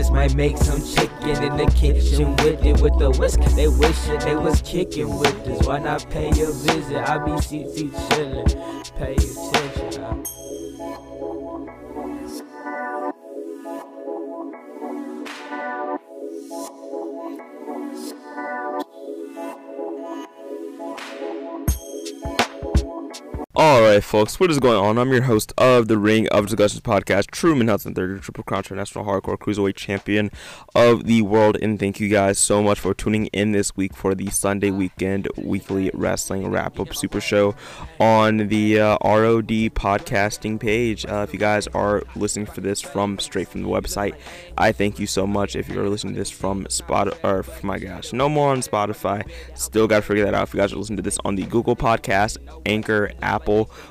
Just might make some chicken in the kitchen with it with the whisk. They wish it they was kicking with this. Why not pay a visit? I be CT chillin'. Pay attention. Alright, folks, what is going on? I'm your host of the Ring of Discussions podcast, Truman Hudson, third Triple Crown International Hardcore Cruiserweight Champion of the world. And thank you guys so much for tuning in this week for the Sunday weekend weekly wrestling wrap up super show on the uh, ROD podcasting page. Uh, if you guys are listening for this from straight from the website, I thank you so much. If you're listening to this from Spotify, or my gosh, no more on Spotify, still got to figure that out. If you guys are listening to this on the Google Podcast, Anchor, Apple,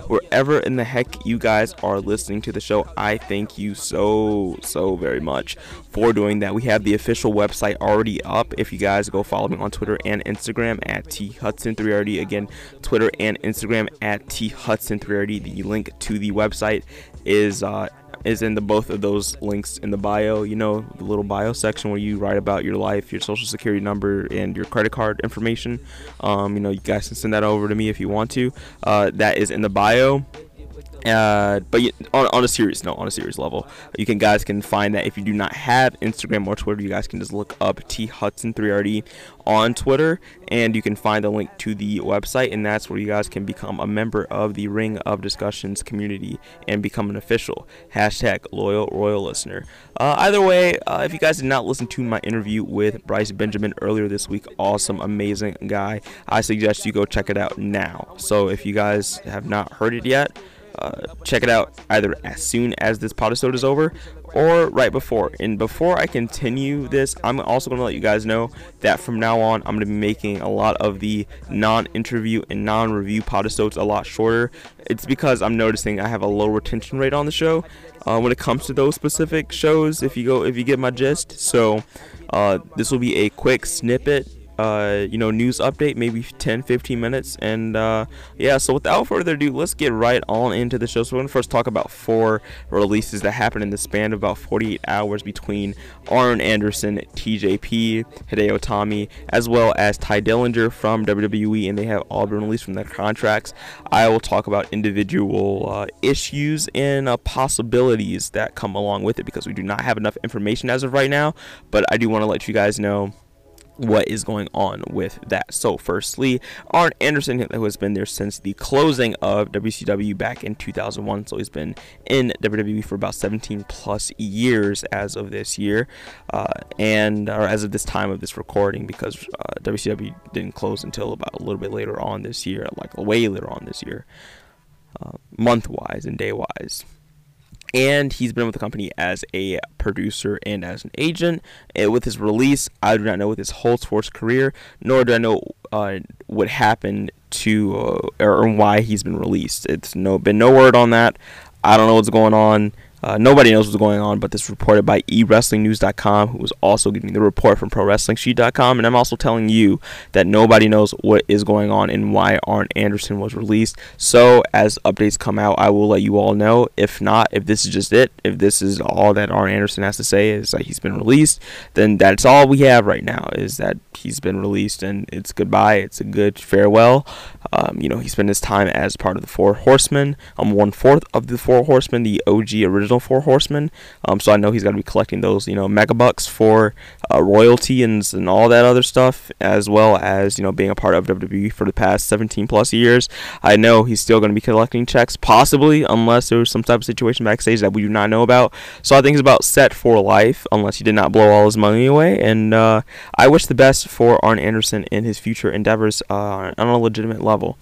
wherever in the heck you guys are listening to the show, I thank you so, so very much for doing that. We have the official website already up. If you guys go follow me on Twitter and Instagram at thudson3rd. Again, Twitter and Instagram at thudson3rd. The link to the website is uh, is in the both of those links in the bio. You know, the little bio section where you write about your life, your social security number, and your credit card information. Um, you know, you guys can send that over to me if you want to. Uh, that is in the bio. Uh, but you, on, on a serious note, on a serious level, you can guys can find that if you do not have Instagram or Twitter, you guys can just look up T Hudson 3RD on Twitter, and you can find the link to the website, and that's where you guys can become a member of the Ring of Discussions community and become an official hashtag loyal royal listener. Uh, either way, uh, if you guys did not listen to my interview with Bryce Benjamin earlier this week, awesome, amazing guy, I suggest you go check it out now. So if you guys have not heard it yet. Uh, check it out either as soon as this episode is over or right before. And before I continue this, I'm also going to let you guys know that from now on, I'm going to be making a lot of the non-interview and non-review podisodes a lot shorter. It's because I'm noticing I have a low retention rate on the show uh, when it comes to those specific shows. If you go, if you get my gist, so uh, this will be a quick snippet uh, you know, news update, maybe 10, 15 minutes. And uh, yeah, so without further ado, let's get right on into the show. So we're gonna first talk about four releases that happened in the span of about 48 hours between Arn Anderson, TJP, Hideo Itami, as well as Tye Dillinger from WWE, and they have all been released from their contracts. I will talk about individual uh, issues and uh, possibilities that come along with it because we do not have enough information as of right now. But I do want to let you guys know what is going on with that. So, firstly, Arn Anderson, who has been there since the closing of WCW back in 2001, so he's been in WWE for about 17 plus years as of this year, uh, and or as of this time of this recording, because uh, WCW didn't close until about a little bit later on this year, like way later on this year, uh, month wise and day wise and he's been with the company as a producer and as an agent. And with his release, I do not know with his whole sports career, nor do I know uh, what happened to uh, or why he's been released. It's no been no word on that. I don't know what's going on. Uh, nobody knows what's going on, but this is reported by eWrestlingNews.com, who was also giving the report from ProWrestlingSheet.com, and I'm also telling you that nobody knows what is going on and why Arn Anderson was released. So, as updates come out, I will let you all know. If not, if this is just it, if this is all that Arn Anderson has to say is that he's been released, then that's all we have right now is that he's been released and it's goodbye. It's a good farewell. Um, you know, he spent his time as part of the Four Horsemen. I'm one fourth of the Four Horsemen, the OG original Four Horsemen. Um, so I know he's got to be collecting those, you know, megabucks for uh, royalty and, and all that other stuff, as well as, you know, being a part of WWE for the past 17 plus years. I know he's still going to be collecting checks, possibly, unless there was some type of situation backstage that we do not know about. So I think he's about set for life, unless he did not blow all his money away. And uh, I wish the best for Arn Anderson in his future endeavors uh, on a legitimate level.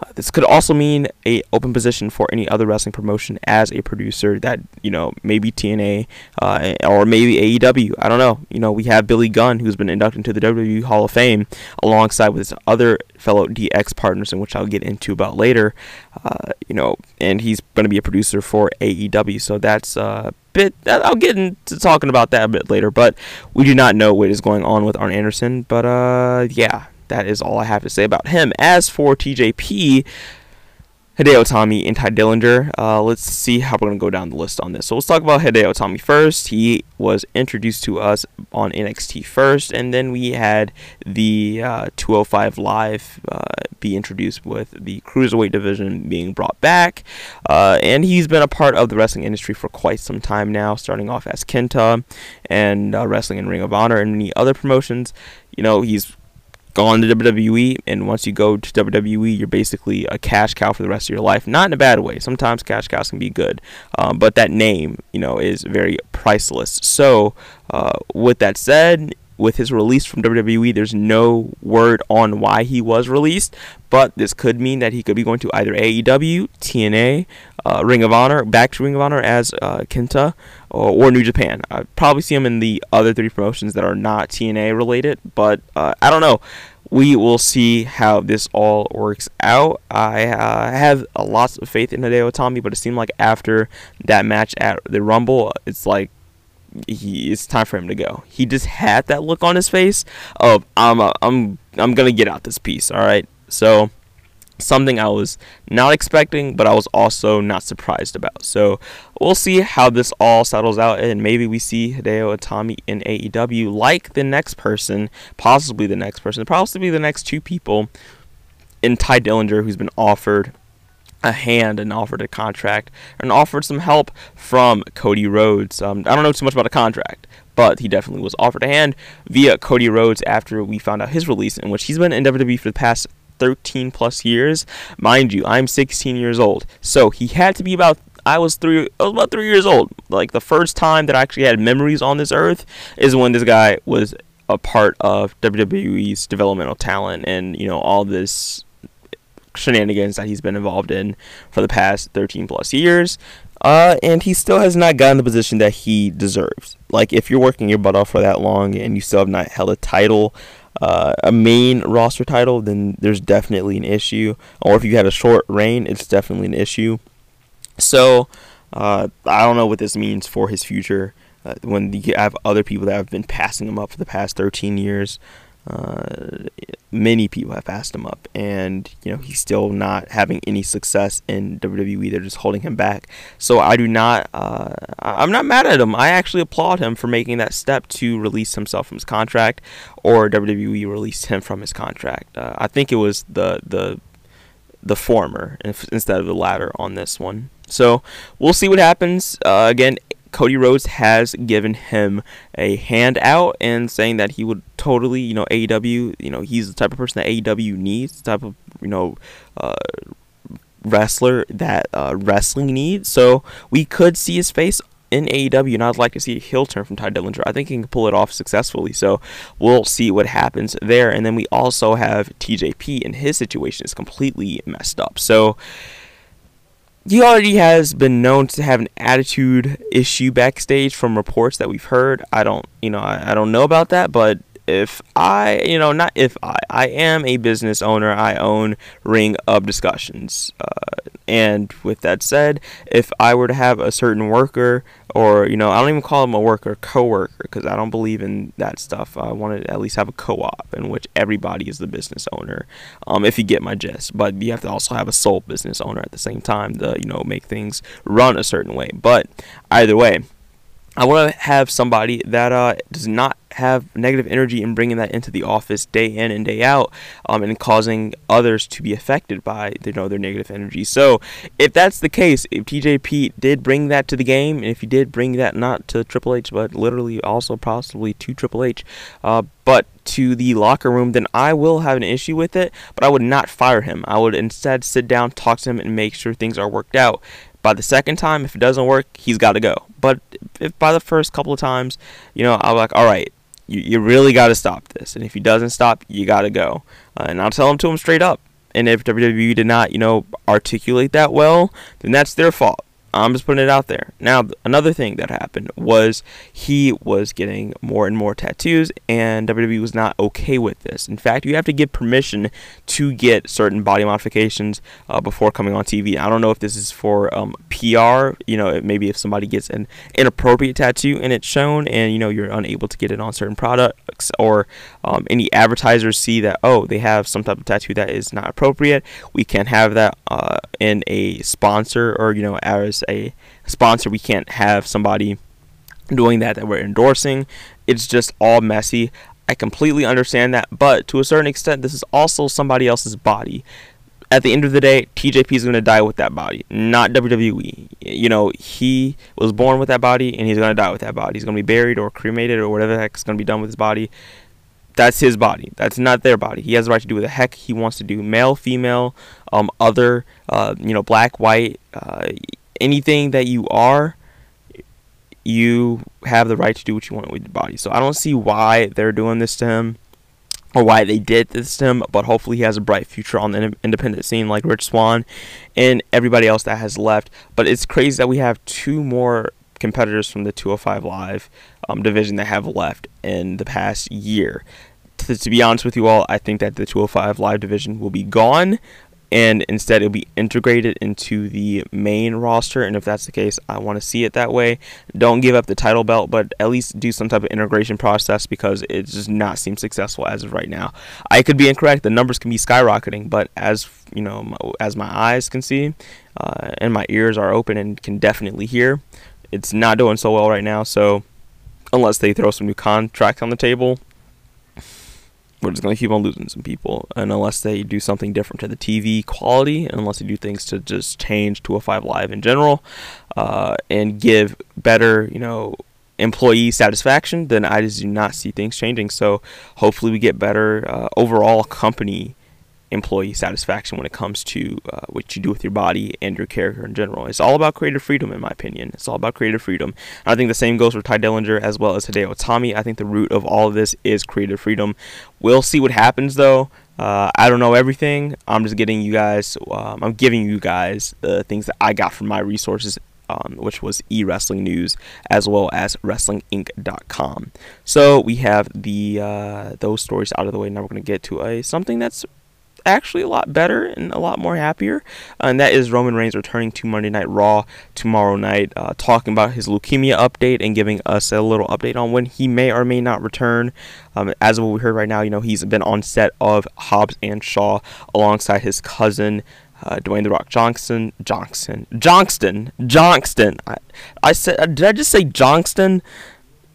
Uh, this could also mean a open position for any other wrestling promotion as a producer that you know maybe TNA uh, or maybe AEW. I don't know. You know we have Billy Gunn who's been inducted into the WWE Hall of Fame alongside with his other fellow DX partners, in which I'll get into about later. Uh, you know, and he's going to be a producer for AEW. So that's a bit. I'll get into talking about that a bit later. But we do not know what is going on with Arn Anderson. But uh, yeah that is all I have to say about him. As for TJP, Hideo Itami and Tye Dillinger. Uh, let's see how we're going to go down the list on this. So let's talk about Hideo Itami first. He was introduced to us on NXT first, and then we had the uh, 205 Live uh, be introduced with the Cruiserweight division being brought back. Uh, and he's been a part of the wrestling industry for quite some time now, starting off as Kenta and uh, wrestling in Ring of Honor and many other promotions. You know, he's gone to WWE, and once you go to WWE, you're basically a cash cow for the rest of your life. Not in a bad way. Sometimes cash cows can be good, um, but that name, you know, is very priceless. So, uh, with that said, with his release from WWE, there's no word on why he was released, but this could mean that he could be going to either AEW, TNA, uh, Ring of Honor, back to Ring of Honor as uh, Kenta, or, or, New Japan. I'd probably see him in the other three promotions that are not TNA related, but uh, I don't know. We will see how this all works out. I uh, have a lots of faith in Hideo Itami, but it seemed like after that match at the Rumble, it's like he it's time for him to go. He just had that look on his face of I'm I'm I'm gonna get out this piece. All right, so something I was not expecting, but I was also not surprised about. So we'll see how this all settles out, and maybe we see Hideo Itami in AEW like the next person, possibly the next person, possibly the next two people in Tye Dillinger, who's been offered a hand and offered a contract and offered some help from Cody Rhodes. Um, I don't know too much about a contract, but he definitely was offered a hand via Cody Rhodes after we found out his release, in which he's been in WWE for the past 13 plus years. Mind you, I'm 16 years old, so he had to be about. I was three. I was about three years old. Like the first time that I actually had memories on this earth is when this guy was a part of WWE's developmental talent and you know all this shenanigans that he's been involved in for the past 13 plus years. Uh, and he still has not gotten the position that he deserves. Like, if you're working your butt off for that long and you still have not held a title, uh, a main roster title, then there's definitely an issue. Or if you had a short reign, it's definitely an issue. So, uh, I don't know what this means for his future. Uh, when you have other people that have been passing him up for the past 13 years, uh, many people have passed him up, and you know he's still not having any success in WWE. They're just holding him back. So I do not. Uh, I'm not mad at him. I actually applaud him for making that step to release himself from his contract, or WWE released him from his contract. Uh, I think it was the the the former instead of the latter on this one. So we'll see what happens. Uh, again, Cody Rhodes has given him a handout and saying that he would totally, you know, AEW, you know, he's the type of person that AEW needs, the type of, you know, uh, wrestler that uh, wrestling needs. So we could see his face in AEW, and I'd like to see a heel turn from Tye Dillinger. I think he can pull it off successfully. So we'll see what happens there. And then we also have TJP, and his situation is completely messed up. So he already has been known to have an attitude issue backstage from reports that we've heard. I don't, you know, I, I don't know about that, but if I, you know, not if I, I am a business owner, I own Ring of Discussions. Uh, and with that said, if I were to have a certain worker, or, you know, I don't even call him a worker, co worker, because I don't believe in that stuff. I want to at least have a co op in which everybody is the business owner, um, if you get my gist. But you have to also have a sole business owner at the same time to, you know, make things run a certain way. But either way, I want to have somebody that uh, does not have negative energy and bringing that into the office day in and day out, um, and causing others to be affected by you know their negative energy. So if that's the case, if TJP did bring that to the game, and if he did bring that not to Triple H, but literally also possibly to Triple H, uh, but to the locker room, then I will have an issue with it. But I would not fire him. I would instead sit down, talk to him, and make sure things are worked out. By the second time, if it doesn't work, he's got to go. But if by the first couple of times, you know, I'm like, all right, you, you really got to stop this. And if he doesn't stop, you got to go. Uh, and I'll tell him to him straight up. And if WWE did not, you know, articulate that well, then that's their fault. I'm just putting it out there. Now, another thing that happened was he was getting more and more tattoos, and WWE was not okay with this. In fact, you have to get permission to get certain body modifications uh, before coming on TV. I don't know if this is for um, PR, you know, maybe if somebody gets an inappropriate tattoo and it's shown, and you know, you're unable to get it on certain products, or um, any advertisers see that, oh, they have some type of tattoo that is not appropriate, we can't have that uh, in a sponsor or, you know, as a sponsor, we can't have somebody doing that that we're endorsing. It's just all messy. I completely understand that, but to a certain extent, this is also somebody else's body. At the end of the day, TJP is going to die with that body, not WWE. You know, he was born with that body and he's going to die with that body. He's going to be buried or cremated or whatever the heck is going to be done with his body. That's his body. That's not their body. He has the right to do what the heck he wants to do. Male, female, um, other, uh, you know, black, white, uh, anything that you are, you have the right to do what you want with your body. So I don't see why they're doing this to him or why they did this to him, but hopefully he has a bright future on the independent scene like Rich Swann and everybody else that has left. But it's crazy that we have two more competitors from the 205 Live um, division that have left in the past year. To, to be honest with you all, I think that the 205 Live division will be gone and instead it'll be integrated into the main roster. And if that's the case i want to see it that way. Don't give up the title belt but at least do some type of integration process because it does not seem successful as of right now. I could be incorrect. The numbers can be skyrocketing but as you know as my eyes can see uh, and my ears are open and can definitely hear it's not doing so well right now. So unless they throw some new contracts on the table we're just going to keep on losing some people. And unless they do something different to the TV quality, unless they do things to just change 205 Live in general, uh, and give better, you know, employee satisfaction, then I just do not see things changing. So hopefully we get better uh, overall company employee satisfaction when it comes to uh, what you do with your body and your character in general. It's all about creative freedom, in my opinion. It's all about creative freedom. And I think the same goes for Tye Dillinger as well as Hideo Itami. I think the root of all of this is creative freedom. We'll see what happens though. Uh, I don't know everything. I'm just getting you guys. Um, I'm giving you guys the things that I got from my resources um, which was eWrestling News, as well as WrestlingInc.com. So we have the uh, those stories out of the way. Now we're going to get to a something that's actually a lot better and a lot more happier. Uh, and that is Roman Reigns returning to Monday Night Raw tomorrow night, uh, talking about his leukemia update and giving us a little update on when he may or may not return. Um, as of what we heard right now, you know, he's been on set of Hobbs and Shaw alongside his cousin. Uh, Dwayne the Rock Johnson, Johnson, Johnston, Johnston. I, I said, uh, did I just say Johnston?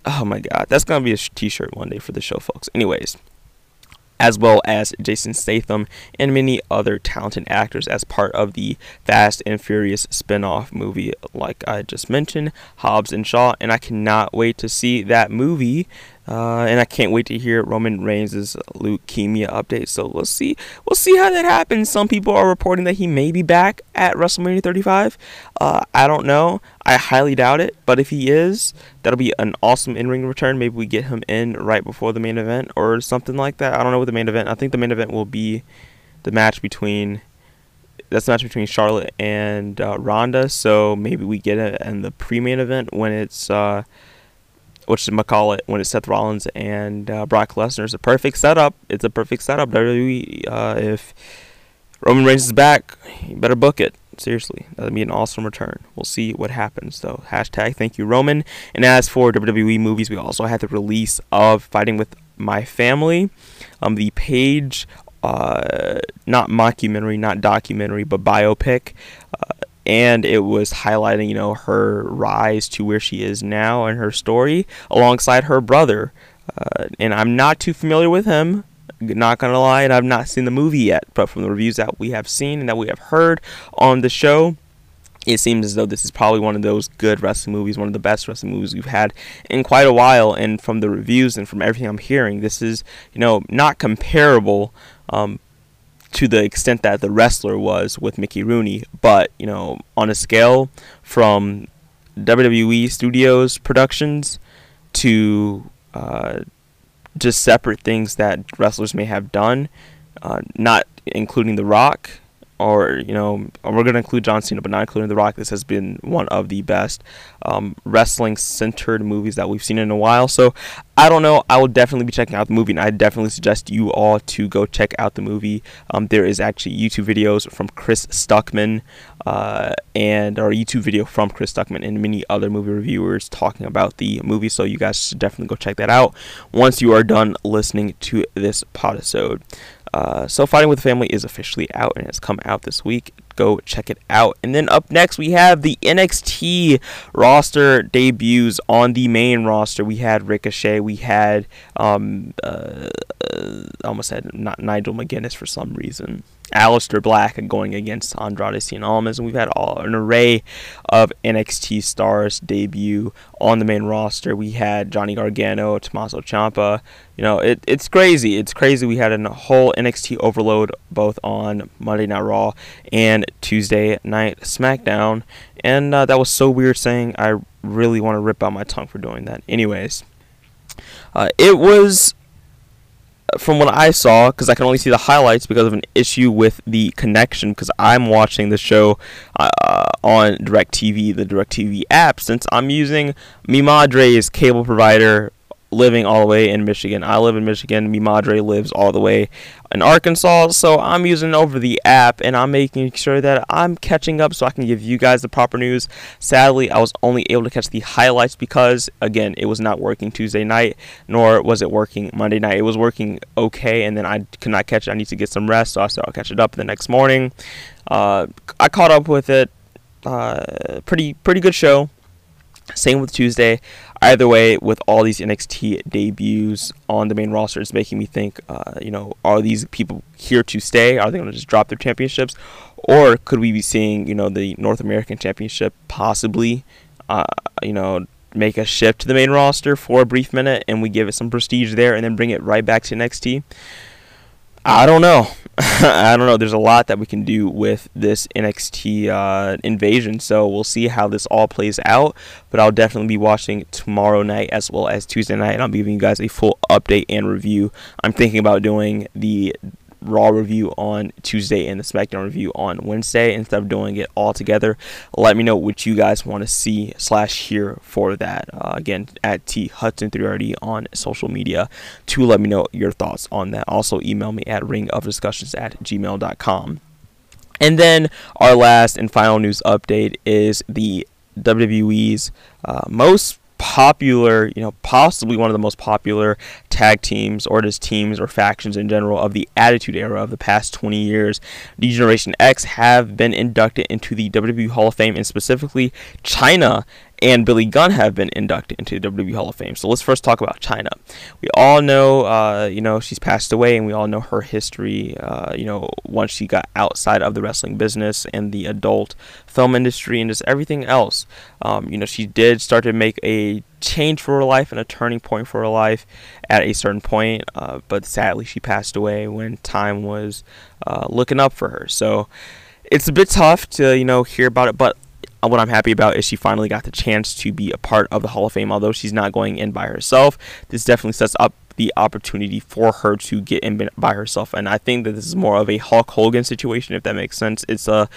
Oh my God, that's gonna be a t-shirt one day for the show, folks. Anyways, as well as Jason Statham and many other talented actors as part of the Fast and Furious spin-off movie like I just mentioned, Hobbs and Shaw, and I cannot wait to see that movie uh, and I can't wait to hear Roman Reigns' leukemia update. So we'll see. We'll see how that happens. Some people are reporting that he may be back at WrestleMania 35. Uh, I don't know. I highly doubt it. But if he is, that'll be an awesome in-ring return. Maybe we get him in right before the main event or something like that. I don't know what the main event. I think the main event will be the match between. That's the match between Charlotte and uh, Ronda. So maybe we get it in the pre-main event when it's. Uh, which is McCall it when it's Seth Rollins and uh, Brock Lesnar. It's a perfect setup. It's a perfect setup. WWE, uh, if Roman Reigns is back, you better book it. Seriously, that'd be an awesome return. We'll see what happens though. Hashtag thank you Roman. And as for WWE movies, we also had the release of Fighting with My Family, um, the Paige, uh, not mockumentary, not documentary, but biopic. Uh, and it was highlighting you know her rise to where she is now and her story alongside her brother uh, and i'm not too familiar with him not gonna lie and i've not seen the movie yet but from the reviews that we have seen and that we have heard on the show it seems as though this is probably one of those good wrestling movies, one of the best wrestling movies we've had in quite a while. And from the reviews and from everything I'm hearing, this is, you know, not comparable, um, to the extent that the wrestler was with Mickey Rooney, but you know, on a scale from WWE Studios productions to uh, just separate things that wrestlers may have done, uh, not including The Rock, or you know, we're gonna include John Cena, but not including The Rock. This has been one of the best um, wrestling-centered movies that we've seen in a while. So I don't know. I will definitely be checking out the movie, and I definitely suggest you all to go check out the movie. Um, there is actually YouTube videos from Chris Stuckman, uh, and or YouTube video from Chris Stuckman and many other movie reviewers talking about the movie. So you guys should definitely go check that out once you are done listening to this podisode. Uh, so Fighting with the Family is officially out and it's come out this week. Go check it out. And then up next we have the NXT roster debuts on the main roster. We had Ricochet. We had um, uh, uh, almost said not Nigel McGuinness for some reason. Aleister Black going against Andrade Cien Almas, and we've had all, an array of NXT stars debut on the main roster. We had Johnny Gargano, Tommaso Ciampa. You know, it, it's crazy. It's crazy. We had a whole NXT overload both on Monday Night Raw and Tuesday Night SmackDown, and uh, that was so weird saying I really want to rip out my tongue for doing that. Anyways, uh, it was from what I saw, because I can only see the highlights because of an issue with the connection, because I'm watching the show uh, on DirecTV, the DirecTV app, since I'm using Mi Madre's cable provider living all the way in Michigan. I live in Michigan. Mi Madre lives all the way in Arkansas. So I'm using over the app and I'm making sure that I'm catching up so I can give you guys the proper news. Sadly, I was only able to catch the highlights because, again, it was not working Tuesday night, nor was it working Monday night. It was working okay, and then I could not catch it. I need to get some rest, so I said I'll catch it up the next morning. Uh, I caught up with it. Uh, pretty pretty good show. Same with Tuesday. Either way, with all these NXT debuts on the main roster, it's making me think, uh, you know, are these people here to stay? Are they going to just drop their championships? Or could we be seeing, you know, the North American Championship possibly, uh, you know, make a shift to the main roster for a brief minute and we give it some prestige there and then bring it right back to NXT? I don't know. I don't know. There's a lot that we can do with this NXT uh, invasion, so we'll see how this all plays out. But I'll definitely be watching tomorrow night as well as Tuesday night, and I'll be giving you guys a full update and review. I'm thinking about doing the Raw review on Tuesday and the SmackDown review on Wednesday instead of doing it all together. Let me know what you guys want to see slash hear for that. Uh, again, at T Hudson 3RD on social media to let me know your thoughts on that. Also, email me at ringofdiscussions at gmail.com. And then our last and final news update is the WWE's uh, most popular, you know, possibly one of the most popular tag teams or just teams or factions in general of the Attitude Era of the past 20 years. D-Generation X have been inducted into the WWE Hall of Fame and specifically Chyna and Billy Gunn have been inducted into the WWE Hall of Fame. So let's first talk about Chyna. We all know, uh, you know, she's passed away, and we all know her history. Uh, you know, once she got outside of the wrestling business and the adult film industry and just everything else. Um, you know, she did start to make a change for her life and a turning point for her life at a certain point. Uh, but sadly, she passed away when time was uh, looking up for her. So it's a bit tough to you know hear about it, but what I'm happy about is she finally got the chance to be a part of the Hall of Fame. Although she's not going in by herself, this definitely sets up the opportunity for her to get in by herself. And I think that this is more of a Hulk Hogan situation, if that makes sense. It's a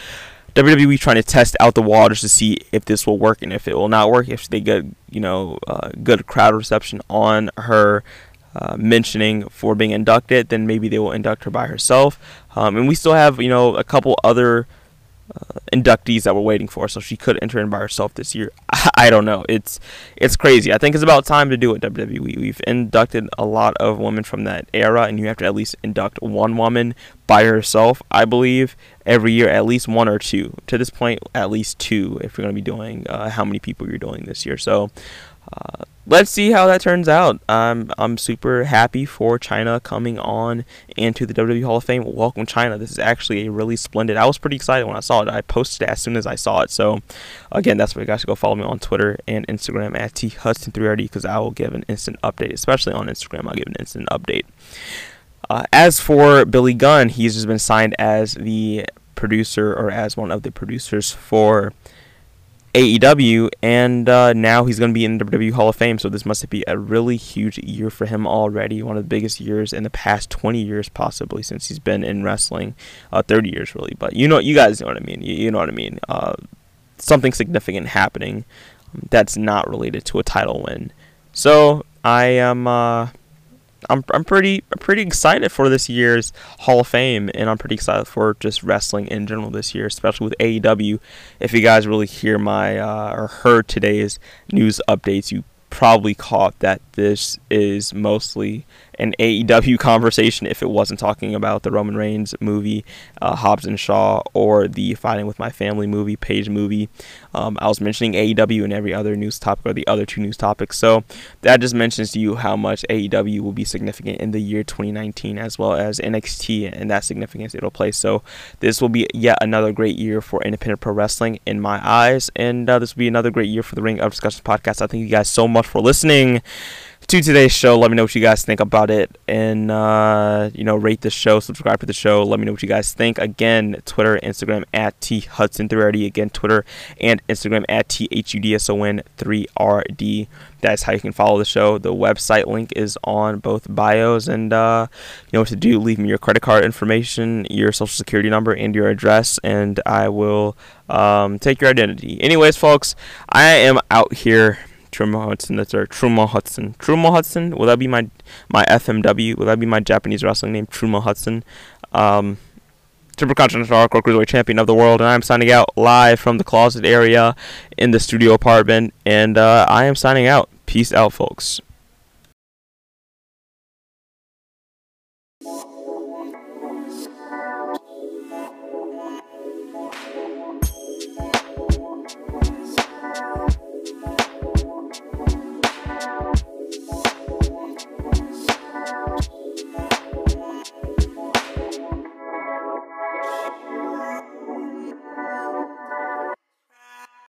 WWE trying to test out the waters to see if this will work and if it will not work. If they get you know uh, good crowd reception on her uh, mentioning for being inducted, then maybe they will induct her by herself. Um, and we still have you know a couple other uh, inductees that we're waiting for, so she could enter in by herself this year. I don't know. It's it's crazy. I think it's about time to do it. WWE. We've inducted a lot of women from that era, and you have to at least induct one woman by herself. I believe every year, at least one or two. To this point, at least two. If you're going to be doing uh, how many people you're doing this year, so uh, let's see how that turns out. Um, I'm super happy for Chyna coming on into the WWE Hall of Fame. Welcome, Chyna. This is actually a really splendid. I was pretty excited when I saw it. I posted it as soon as I saw it. So, again, that's why you guys should go follow me on Twitter and Instagram at thudson3rd because I will give an instant update, especially on Instagram. I'll give an instant update. Uh, as for Billy Gunn, he's just been signed as the producer or as one of the producers for AEW, and uh, now he's going to be in the WWE Hall of Fame. So this must be a really huge year for him already. One of the biggest years in the past 20 years, possibly since he's been in wrestling, uh, 30 years really. But you know, you guys know what I mean. You, you know what I mean. Uh, something significant happening that's not related to a title win. So I am. I'm I'm pretty pretty excited for this year's Hall of Fame, and I'm pretty excited for just wrestling in general this year, especially with AEW. If you guys really hear my uh, or heard today's news updates, you probably caught that this is mostly an AEW conversation if it wasn't talking about the Roman Reigns movie, uh, Hobbs and Shaw, or the Fighting with My Family movie, Paige movie. Um, I was mentioning AEW and every other news topic or the other two news topics. So that just mentions to you how much AEW will be significant in the year 2019 as well as NXT and that significance it'll play. So this will be yet another great year for independent pro wrestling in my eyes. And uh, this will be another great year for the Ring of Discussions podcast. I thank you guys so much for listening to today's show. Let me know what you guys think about it, and uh, you know, rate the show, subscribe to the show. Let me know what you guys think. Again, Twitter, Instagram at T Hudson 3RD. Again, Twitter and Instagram at T H U D S O N 3RD. That's how you can follow the show. The website link is on both bios, and uh, you know what to do. Leave me your credit card information, your social security number, and your address, and I will um, take your identity. Anyways, folks, I am out here Truma Hudson. That's our Truman Hudson. Truman Hudson. Will that be my my FMW? Will that be my Japanese wrestling name? Truman Hudson. Um, Super Continental Hardcore Cruiserweight Champion of the World, and I'm signing out live from the closet area in the studio apartment. And uh, I am signing out. Peace out, folks.